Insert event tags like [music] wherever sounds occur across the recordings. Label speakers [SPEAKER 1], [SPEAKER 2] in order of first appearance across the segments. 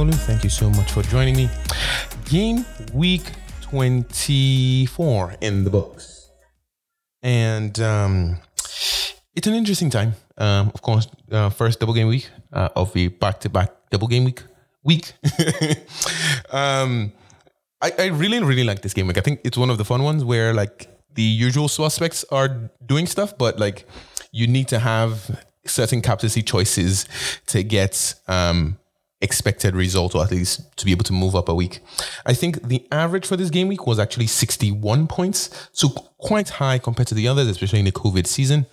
[SPEAKER 1] Tolu. Thank you so much for joining me. Game week 24 in the books. And um, it's an interesting time. Um, of course, uh, first double game week uh, of the back to back double game week. Week. [laughs] um, I, I really, really like this game week. I think it's one of the fun ones where like the usual suspects are doing stuff, but like you need to have certain captaincy choices to get um, expected result or at least to be able to move up a week. I think the average for this game week was actually 61 points, so quite high compared to the others, especially in the COVID season.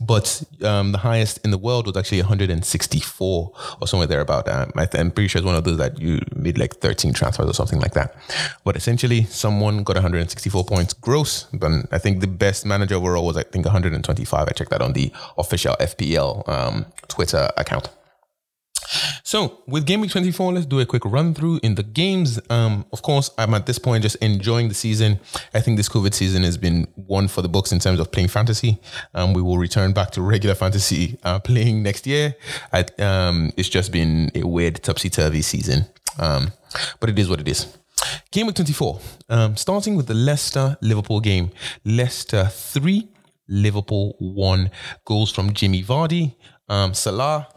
[SPEAKER 1] But um, the highest in the world was actually 164 or somewhere there about. Um, I am pretty sure it's one of those that you made like 13 transfers or something like that. But essentially, someone got 164 points gross. But I think the best manager overall was I think 125. I checked that on the official FPL um, Twitter account. So with Game Week 24, let's do a quick run through in the games. Um, of course, I'm at this point just enjoying the season. I think this COVID season has been one for the books in terms of playing fantasy. Um, we will return back to regular fantasy uh, playing next year. I, um, it's just been a weird topsy turvy season, um, but it is what it is. Game Week 24, um, starting with the Leicester Liverpool game. Leicester 3, Liverpool 1. Goals from Jimmy Vardy, um, Salah,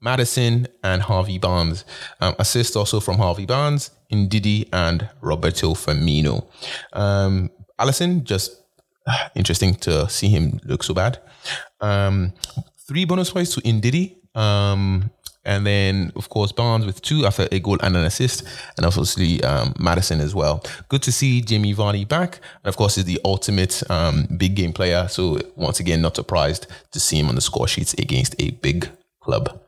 [SPEAKER 1] Maddison and Harvey Barnes. Um, assists also from Harvey Barnes, Ndidi, and Roberto Firmino. Um, Alisson, just uh, [sighs] interesting to see him look so bad. Um, three bonus points to Ndidi. Um, and then, of course, Barnes with two after a goal and an assist, and obviously um, Maddison as well. Good to see Jamie Vardy back, and of course, is the ultimate um, big game player. So once again, not surprised to see him on the score sheets against a big club.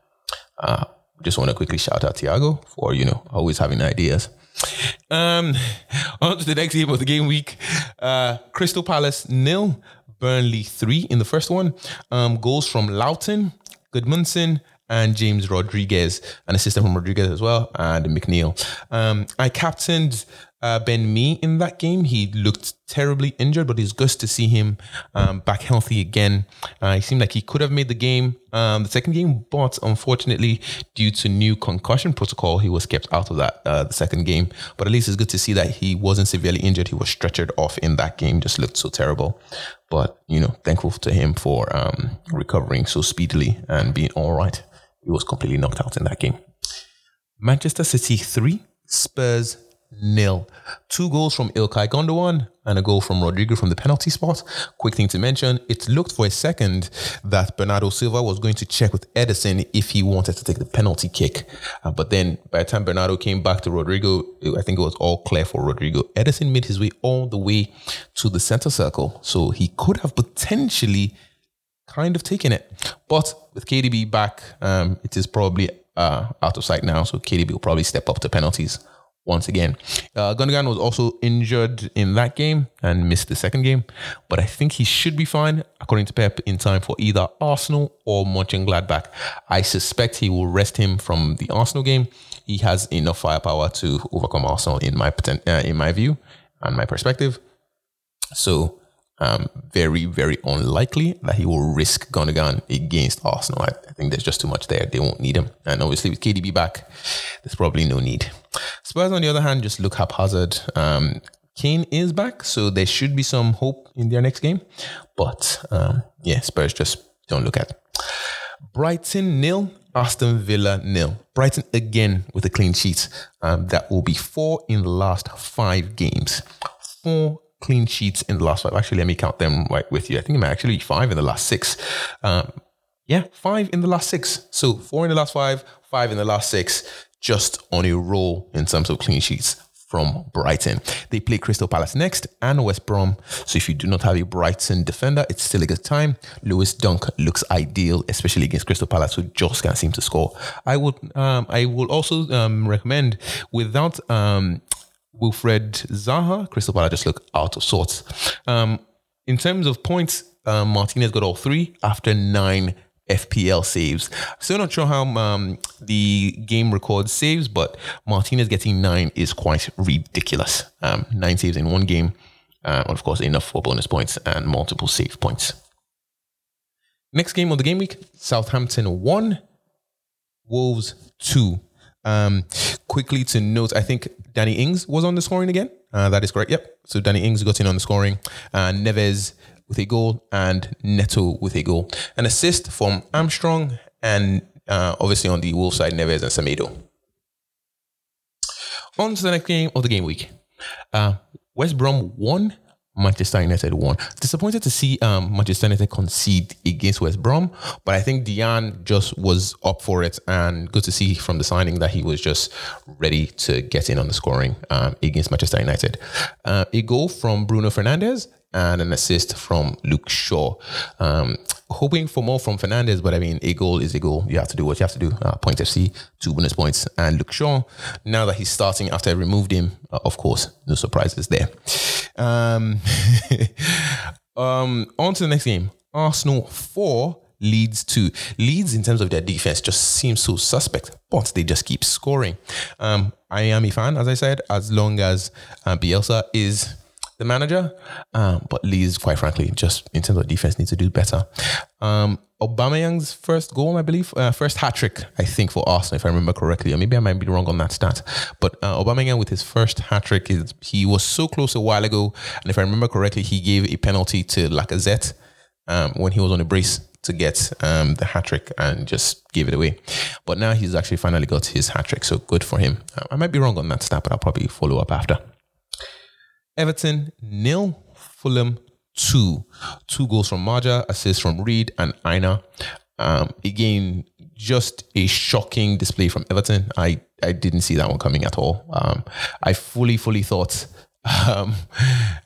[SPEAKER 1] Uh, just want to quickly shout out Thiago for, you know, always having ideas. Um, [laughs] on to the next game of the game week. Uh, Crystal Palace nil, Burnley three in the first one. Um, goals from Lowton, Gudmundsson, and James Rodriguez, an assistant from Rodriguez as well, and McNeil. Um, I captained uh, Ben Mee in that game. He looked terribly injured, but it's good to see him um, back healthy again. Uh, he seemed like he could have made the game, um, the second game, but unfortunately, due to new concussion protocol, he was kept out of that uh, the second game. But at least it's good to see that he wasn't severely injured. He was stretchered off in that game. Just looked so terrible. But you know, thankful to him for um, recovering so speedily and being all right. He was completely knocked out in that game. Manchester City three, Spurs nil. Two goals from Ilkay Gundogan and a goal from Rodrigo from the penalty spot. Quick thing to mention, it looked for a second that Bernardo Silva was going to check with Ederson if he wanted to take the penalty kick. Uh, but then by the time Bernardo came back to Rodrigo, I think it was all clear for Rodrigo. Ederson made his way all the way to the center circle. So he could have potentially kind of taken it. But with KDB back, um, it is probably uh, out of sight now. So KDB will probably step up to penalties once again. Uh, Gundogan was also injured in that game and missed the second game, but I think he should be fine, according to Pep, in time for either Arsenal or Mönchengladbach. I suspect he will rest him from the Arsenal game. He has enough firepower to overcome Arsenal, in my uh, in my view and my perspective. So um, very, very unlikely that he will risk Gundogan against Arsenal. I, I, think there's just too much there. They won't need him. And obviously, with KDB back, there's probably no need. Spurs, on the other hand, just look haphazard. Um, Kane is back, so there should be some hope in their next game. But um, yeah, Spurs just don't look at. Brighton nil, Aston Villa nil. Brighton again with a clean sheet. Um, that will be four in the last five games. Four clean sheets in the last five. Actually, let me count them right with you. I think it might actually be five in the last six. Um, yeah, five in the last six. So four in the last five, five in the last six, just on a roll in terms of clean sheets from Brighton. They play Crystal Palace next and West Brom. So if you do not have a Brighton defender, it's still a good time. Lewis Dunk looks ideal, especially against Crystal Palace, who just can't seem to score. I would um, I will also um, recommend without um, Wilfred Zaha, Crystal Palace just look out of sorts. Um, in terms of points, um, Martinez got all three after nine FPL saves. Still not sure how um, the game records saves, but Martinez getting nine is quite ridiculous. Um, nine saves in one game, uh, of course, enough for bonus points and multiple save points. Next game of the game week Southampton 1, Wolves 2. Um, quickly to note, I think Danny Ings was on the scoring again. Uh, that is correct. Yep. So Danny Ings got in on the scoring. Uh, Neves with a goal and Neto with a goal. An assist from Armstrong and uh, obviously on the Wolves side, Neves and Semedo. On to the next game of the game week. Uh, West Brom won Manchester United won. Disappointed to see um, Manchester United concede against West Brom, but I think Diagne just was up for it, and good to see from the signing that he was just ready to get in on the scoring um, against Manchester United. Uh, a goal from Bruno Fernandes and an assist from Luke Shaw. Um, hoping for more from Fernandes, but I mean, a goal is a goal. You have to do what you have to do. Uh, point FC, two bonus points. And Luke Shaw, now that he's starting after I removed him, uh, of course, no surprises there. Um, [laughs] um, on to the next game. Arsenal 4, Leeds to Leeds, in terms of their defense, just seems so suspect, but they just keep scoring. Um, I am a fan, as I said, as long as uh, Bielsa is the manager. Um, but Leeds, quite frankly, just in terms of defense, needs to do better. Um, Aubameyang's first goal, I believe, uh, first hat trick, I think, for Arsenal, if I remember correctly, or maybe I might be wrong on that stat. But uh, Aubameyang with his first hat trick, he was so close a while ago, and if I remember correctly, he gave a penalty to Lacazette um, when he was on a brace to get um, the hat trick and just gave it away. But now he's actually finally got his hat trick, so good for him. Uh, I might be wrong on that stat, but I'll probably follow up after. Everton nil, Fulham two. Two goals from Maja, assist from Reed and Aina. Um, again, just a shocking display from Everton. I, I didn't see that one coming at all. Um, I fully, fully thought, um,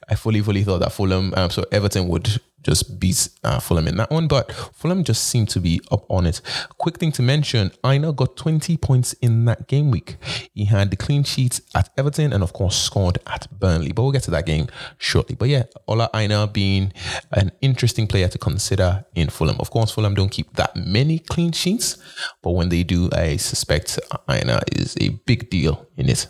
[SPEAKER 1] I fully, fully thought that Fulham, um, so Everton would just beat uh, Fulham in that one. But Fulham just seemed to be up on it. Quick thing to mention Aina got 20 points in that game week. He had the clean sheets at Everton and, of course, scored at Burnley. But we'll get to that game shortly. But yeah, Ola Aina being an interesting player to consider in Fulham. Of course, Fulham don't keep that many clean sheets, but when they do, I suspect Aina is a big deal in it.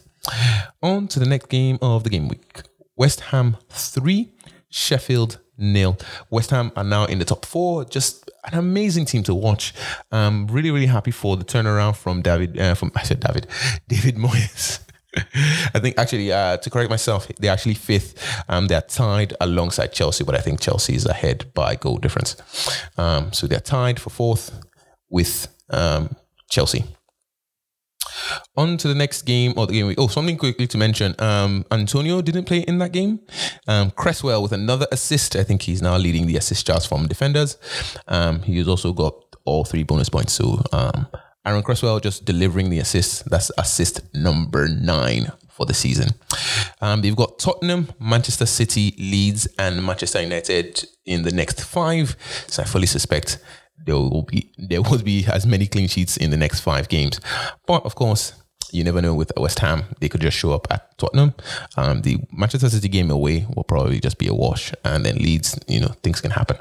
[SPEAKER 1] On to the next game of the game week West Ham 3, Sheffield nil. West Ham are now in the top four. Just an amazing team to watch. I'm really, really happy for the turnaround from David. Uh, from I said David, [laughs] David Moyes. [laughs] I think actually, uh, to correct myself, they're actually fifth. Um, they're tied alongside Chelsea, but I think Chelsea is ahead by goal difference. Um, so they're tied for fourth with um, Chelsea. On to the next game of the game. Oh, something quickly to mention. Um, Antonio didn't play in that game. Um, Cresswell with another assist. I think he's now leading the assist charts from defenders. Um, he has also got all three bonus points. So um, Aaron Cresswell just delivering the assist. That's assist number nine for the season. Um, they've got Tottenham, Manchester City, Leeds, and Manchester United in the next five. So I fully suspect there will be there will be as many clean sheets in the next five games. But of course, you never know with West Ham. They could just show up at Tottenham. Um, the Manchester City game away will probably just be a wash, and then Leeds, you know, things can happen.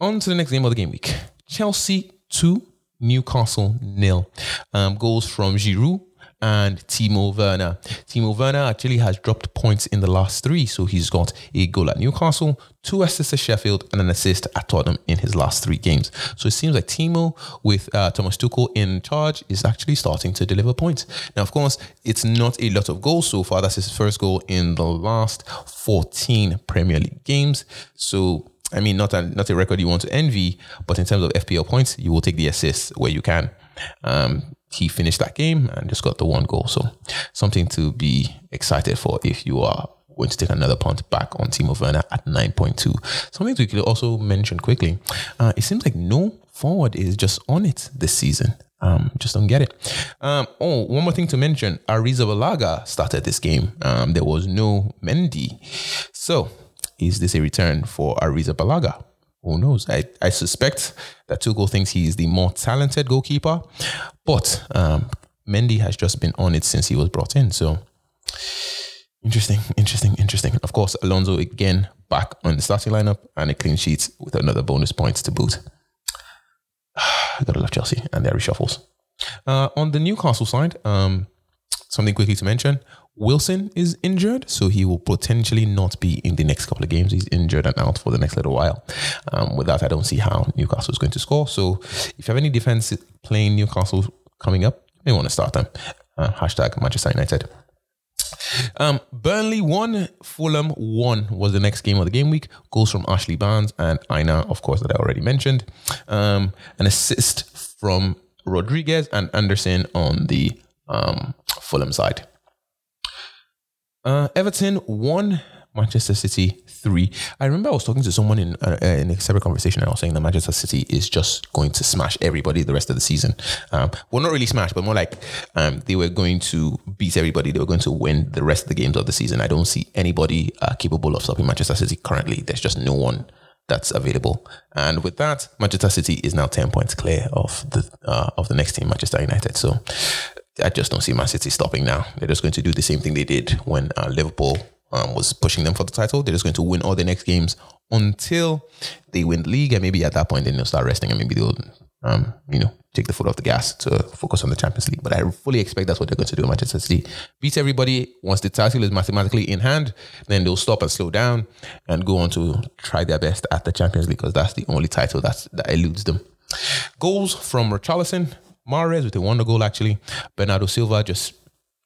[SPEAKER 1] On to the next game of the game week: Chelsea two, Newcastle nil. Um, goals from Giroud and Timo Werner. Timo Werner actually has dropped points in the last three, so he's got a goal at Newcastle, two assists at Sheffield, and an assist at Tottenham in his last three games. So it seems like Timo, with uh, Thomas Tuchel in charge, is actually starting to deliver points. Now, of course, it's not a lot of goals so far. That's his first goal in the last 14 Premier League games. So I mean, not a not a record you want to envy, but in terms of FPL points, you will take the assists where you can. Um, he finished that game and just got the one goal. So something to be excited for if you are going to take another punt back on Timo Werner at 9.2. Something we could also mention quickly. Uh, it seems like no forward is just on it this season. Um, just don't get it. Um, oh, one more thing to mention. Arrizabalaga started this game. Um, there was no Mendy. So is this a return for Arrizabalaga? Who knows? I, I suspect that Tuchel thinks he's the more talented goalkeeper, but um, Mendy has just been on it since he was brought in. So interesting, interesting, interesting. Of course, Alonso again back on the starting lineup and a clean sheet with another bonus points to boot. [sighs] I gotta love Chelsea and their reshuffles. Uh, on the Newcastle side, um, something quickly to mention: Wilson is injured, so he will potentially not be in the next couple of games. He's injured and out for the next little while. Um, with that, I don't see how Newcastle is going to score. So if you have any defense playing Newcastle coming up, you may want to start them. Uh, hashtag Manchester United. Um, Burnley won, Fulham won was the next game of the game week. Goals from Ashley Barnes and Aina, of course, that I already mentioned. Um, an assist from Rodriguez and Anderson on the um, Fulham side. Uh, Everton won Manchester City three. I remember I was talking to someone in uh, in a separate conversation, and I was saying that Manchester City is just going to smash everybody the rest of the season. Um, well, not really smash, but more like um, they were going to beat everybody. They were going to win the rest of the games of the season. I don't see anybody uh, capable of stopping Manchester City currently. There's just no one that's available. And with that, Manchester City is now ten points clear of the uh, of the next team, Manchester United. So I just don't see Man City stopping now. They're just going to do the same thing they did when uh, Liverpool um, was pushing them for the title. They're just going to win all the next games until they win the league, and maybe at that point then they'll start resting, and maybe they'll, um, you know, take the foot off the gas to focus on the Champions League. But I fully expect that's what they're going to do. Manchester City beat everybody once the title is mathematically in hand. Then they'll stop and slow down and go on to try their best at the Champions League because that's the only title that's that eludes them. Goals from Richarlison, Mahrez with a wonder goal actually. Bernardo Silva just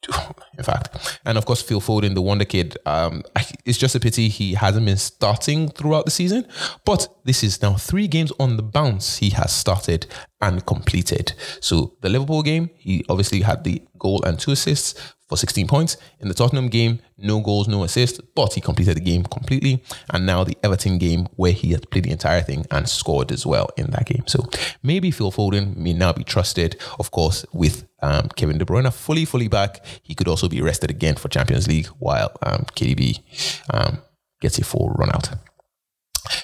[SPEAKER 1] [laughs] in fact. And of course, Phil Foden, the wonder kid. Um, it's just a pity he hasn't been starting throughout the season. But this is now three games on the bounce he has started and completed. So the Liverpool game, he obviously had the goal and two assists for 16 points. In the Tottenham game, no goals, no assists, but he completed the game completely. And now the Everton game, where he had played the entire thing and scored as well in that game. So maybe Phil Foden may now be trusted, of course, with um, Kevin De Bruyne fully, fully back. He could also be rested again for Champions League while um, KDB um, gets a full run out.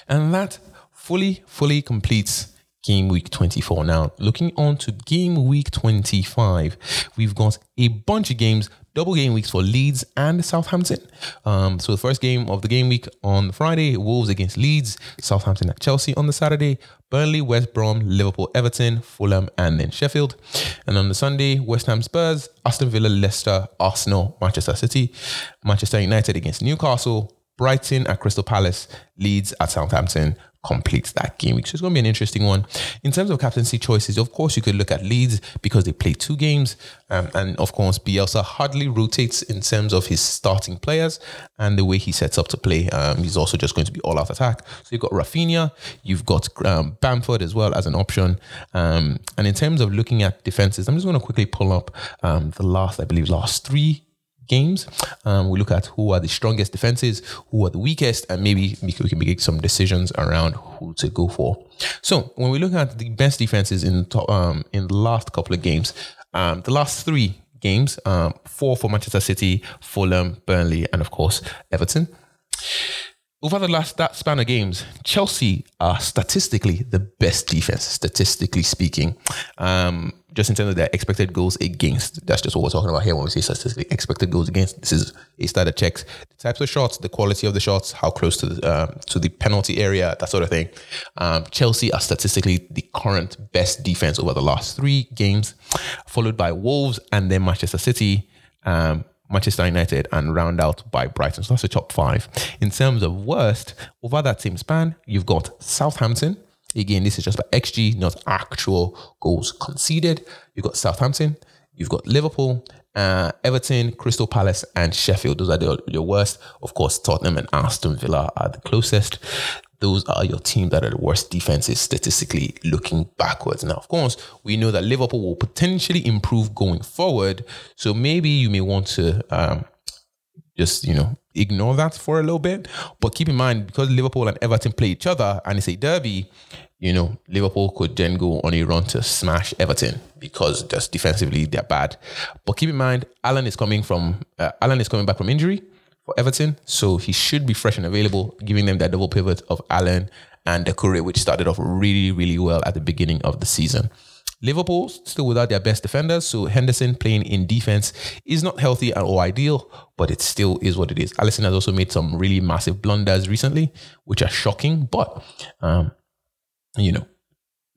[SPEAKER 1] And that fully, fully completes game week 24. Now, looking on to game week 25, we've got a bunch of games, double game weeks for Leeds and Southampton. Um, so the first game of the game week on Friday, Wolves against Leeds, Southampton at Chelsea on the Saturday, Burnley, West Brom, Liverpool, Everton, Fulham, and then Sheffield. And on the Sunday, West Ham Spurs, Aston Villa, Leicester, Arsenal, Manchester City, Manchester United against Newcastle, Brighton at Crystal Palace, Leeds at Southampton, completes that game week. So it's going to be an interesting one. In terms of captaincy choices, of course, you could look at Leeds because they play two games. Um, and of course, Bielsa hardly rotates in terms of his starting players and the way he sets up to play. Um, he's also just going to be all out attack. So you've got Raphinha, you've got um, Bamford as well as an option. Um, and in terms of looking at defenses, I'm just going to quickly pull up um, the last, I believe, last three games. Um, we look at who are the strongest defenses, who are the weakest, and maybe we can make some decisions around who to go for. So when we look at the best defenses in top, um, in the last couple of games, um, the last three games, um, four for Manchester City, Fulham, Burnley, and of course Everton. Over the last that span of games, Chelsea are statistically the best defense, statistically speaking. Um, just in terms of their expected goals against. That's just what we're talking about here when we say statistically expected goals against. This is a stat that checks the types of shots, the quality of the shots, how close to the uh, to the penalty area, that sort of thing. Um, Chelsea are statistically the current best defense over the last three games, followed by Wolves and then Manchester City. Um, Manchester United and round out by Brighton. So that's the top five. In terms of worst, over that same span, you've got Southampton. Again, this is just by XG, not actual goals conceded. You've got Southampton, you've got Liverpool, uh, Everton, Crystal Palace, and Sheffield. Those are the, your worst. Of course, Tottenham and Aston Villa are the closest those are your teams that are the worst defenses statistically looking backwards. Now, of course, we know that Liverpool will potentially improve going forward. So maybe you may want to um, just, you know, ignore that for a little bit. But keep in mind, because Liverpool and Everton play each other and it's a derby, you know, Liverpool could then go on a run to smash Everton because just defensively they're bad. But keep in mind, Allan is coming from uh, Allan is coming back from injury for Everton. So he should be fresh and available, giving them that double pivot of Allan and Doucouré, which started off really, really well at the beginning of the season. Liverpool still without their best defenders, so Henderson playing in defense is not healthy or ideal, but it still is what it is. Alisson has also made some really massive blunders recently, which are shocking, but um, you know,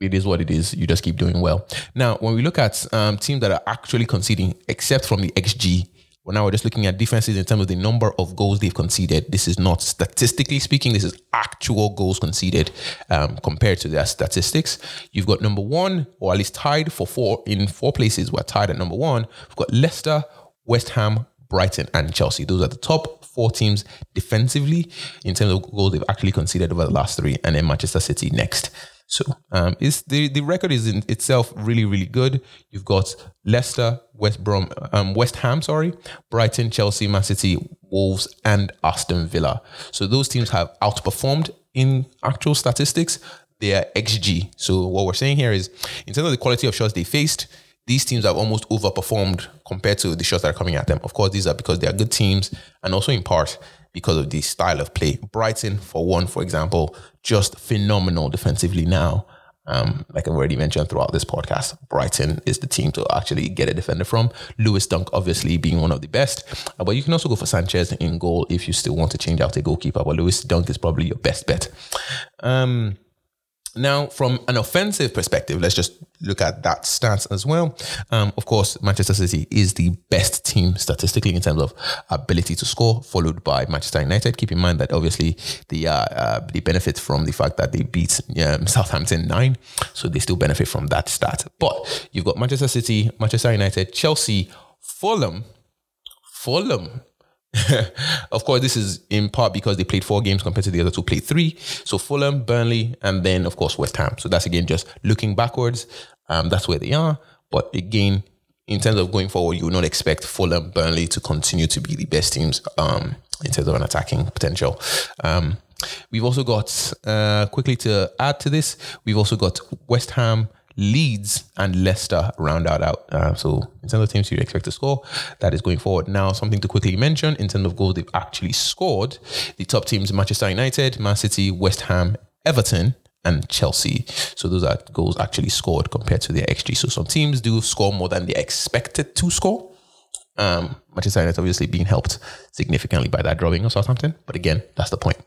[SPEAKER 1] it is what it is. You just keep doing well. Now, when we look at um, teams that are actually conceding, except from the XG But now we're just looking at defenses in terms of the number of goals they've conceded. This is not statistically speaking, this is actual goals conceded um, compared to their statistics. You've got number one, or at least tied for four in four places. We're tied at number one. We've got Leicester, West Ham, Brighton, and Chelsea. Those are the top four teams defensively in terms of goals they've actually conceded over the last three, and then Manchester City next. So um, it's the the record is in itself really really good. You've got Leicester, West Brom, um, West Ham, sorry, Brighton, Chelsea, Man City, Wolves, and Aston Villa. So those teams have outperformed in actual statistics their XG. So what we're saying here is, in terms of the quality of shots they faced, these teams have almost overperformed compared to the shots that are coming at them. Of course, these are because they are good teams, and also in part because of the style of play. Brighton, for one, for example, just phenomenal defensively now. Um, like I've already mentioned throughout this podcast, Brighton is the team to actually get a defender from. Lewis Dunk, obviously, being one of the best. Uh, but you can also go for Sanchez in goal if you still want to change out a goalkeeper. But Lewis Dunk is probably your best bet. Um, now, from an offensive perspective, let's just look at that stance as well. Um, of course, Manchester City is the best team statistically in terms of ability to score, followed by Manchester United. Keep in mind that obviously the uh, uh, they benefit from the fact that they beat um, [laughs] Southampton nine, so they still benefit from that stat. But you've got Manchester City, Manchester United, Chelsea, Fulham, Fulham [laughs] of course, this is in part because they played four games compared to the other two played three. So Fulham, Burnley, and then of course West Ham. So that's again just looking backwards. Um, that's where they are. But again, in terms of going forward, you would not expect Fulham, Burnley to continue to be the best teams um, in terms of an attacking potential. Um, we've also got uh, quickly to add to this. We've also got West Ham. Leeds and Leicester round out out. Uh, so in terms of teams you expect to score, that is going forward. Now, something to quickly mention in terms of goals they've actually scored, the top teams Manchester United, Man City, West Ham, Everton, and Chelsea. So those are goals actually scored compared to their XG. So some teams do score more than they expected to score. Um, Manchester United obviously being helped significantly by that drawing of Southampton. But again, that's the point.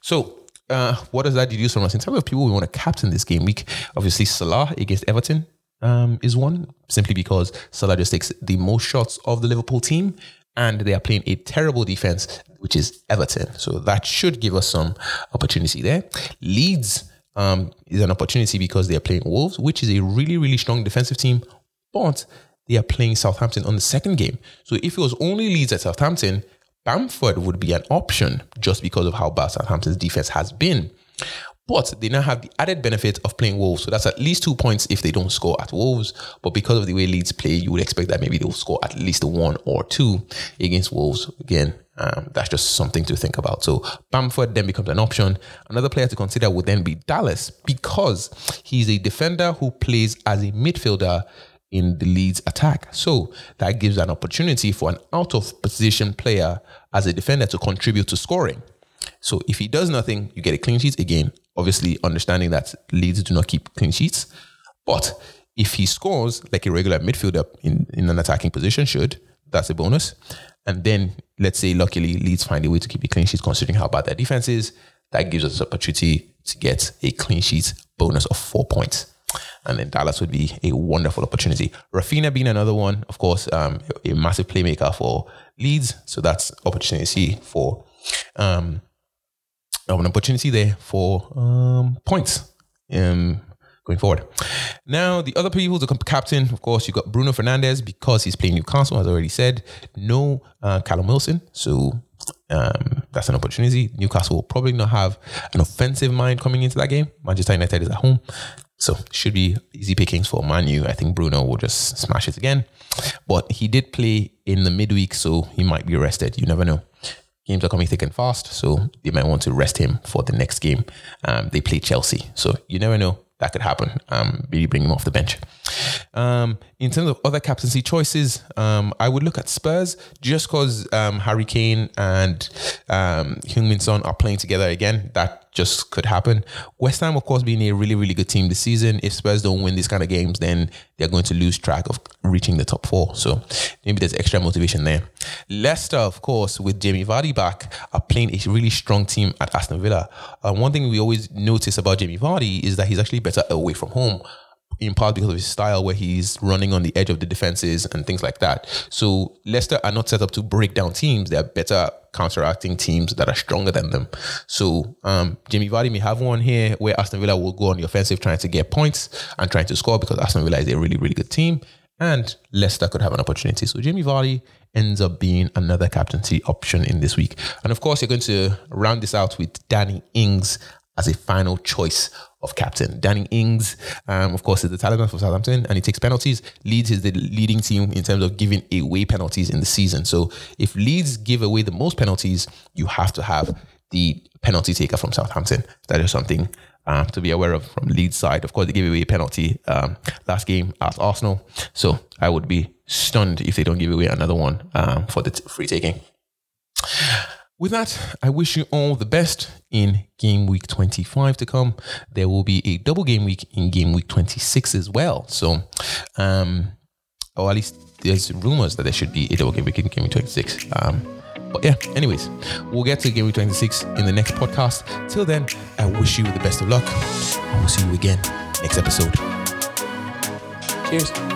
[SPEAKER 1] So uh, what does that deduce from us in terms of people we want to captain this game week? Obviously, Salah against Everton um, is one simply because Salah just takes the most shots of the Liverpool team, and they are playing a terrible defense, which is Everton. So that should give us some opportunity there. Leeds um, is an opportunity because they are playing Wolves, which is a really really strong defensive team, but they are playing Southampton on the second game. So if it was only Leeds at Southampton, Bamford would be an option just because of how bad Southampton's defense has been. But they now have the added benefit of playing Wolves. So that's at least two points if they don't score at Wolves. But because of the way Leeds play, you would expect that maybe they'll score at least one or two against Wolves. Again, um, that's just something to think about. So Bamford then becomes an option. Another player to consider would then be Dallas because he's a defender who plays as a midfielder in the Leeds attack. So that gives an opportunity for an out of position player as a defender to contribute to scoring. So if he does nothing, you get a clean sheet again. Obviously, understanding that Leeds do not keep clean sheets. But if he scores like a regular midfielder in, in an attacking position should, that's a bonus. And then let's say luckily Leeds find a way to keep a clean sheet considering how bad their defense is. That gives us opportunity to get a clean sheet bonus of four points and then Dallas would be a wonderful opportunity. Raphinha being another one, of course, um, a massive playmaker for Leeds, so that's opportunity for um, an opportunity there for um, points um, going forward. Now, the other people to captain, of course, you got Bruno Fernandes because he's playing Newcastle, as I already said. No uh, Callum Wilson, so um, that's an opportunity. Newcastle will probably not have an offensive mind coming into that game. Manchester United is at home. So should be easy pickings for Manu. I think Bruno will just smash it again. But he did play in the midweek, so he might be rested. You never know. Games are coming thick and fast, so they might want to rest him for the next game. Um, they play Chelsea, so you never know that could happen. Um, maybe bring him off the bench. Um, in terms of other captaincy choices, um, I would look at Spurs just because um, Harry Kane and um, Heung-min Son are playing together again. That just could happen. West Ham, of course, being a really, really good team this season. If Spurs don't win these kind of games, then they're going to lose track of reaching the top four. So maybe there's extra motivation there. Leicester, of course, with Jamie Vardy back, are playing a really strong team at Aston Villa. Uh, one thing we always notice about Jamie Vardy is that he's actually better away from home in part because of his style where he's running on the edge of the defenses and things like that. So Leicester are not set up to break down teams. They are better counteracting teams that are stronger than them. So um, Jamie Vardy may have one here where Aston Villa will go on the offensive trying to get points and trying to score because Aston Villa is a really, really good team. And Leicester could have an opportunity. So Jamie Vardy ends up being another captaincy option in this week. And of course, you're going to round this out with Danny Ings as a final choice of captain. Danny Ings, um, of course, is the talisman for Southampton and he takes penalties. Leeds is the leading team in terms of giving away penalties in the season. So if Leeds give away the most penalties, you have to have the penalty taker from Southampton. That is something um, to be aware of from Leeds side. Of course, they gave away a penalty um, last game at Arsenal. So I would be stunned if they don't give away another one um, for the t- free taking. With that, I wish you all the best in game week 25 to come. There will be a double game week in game week 26 as well. So, um, or at least there's rumors that there should be a double game week in game week 26. Um, but yeah, anyways, we'll get to game week 26 in the next podcast. Till then, I wish you the best of luck. I will see you again next episode. Cheers.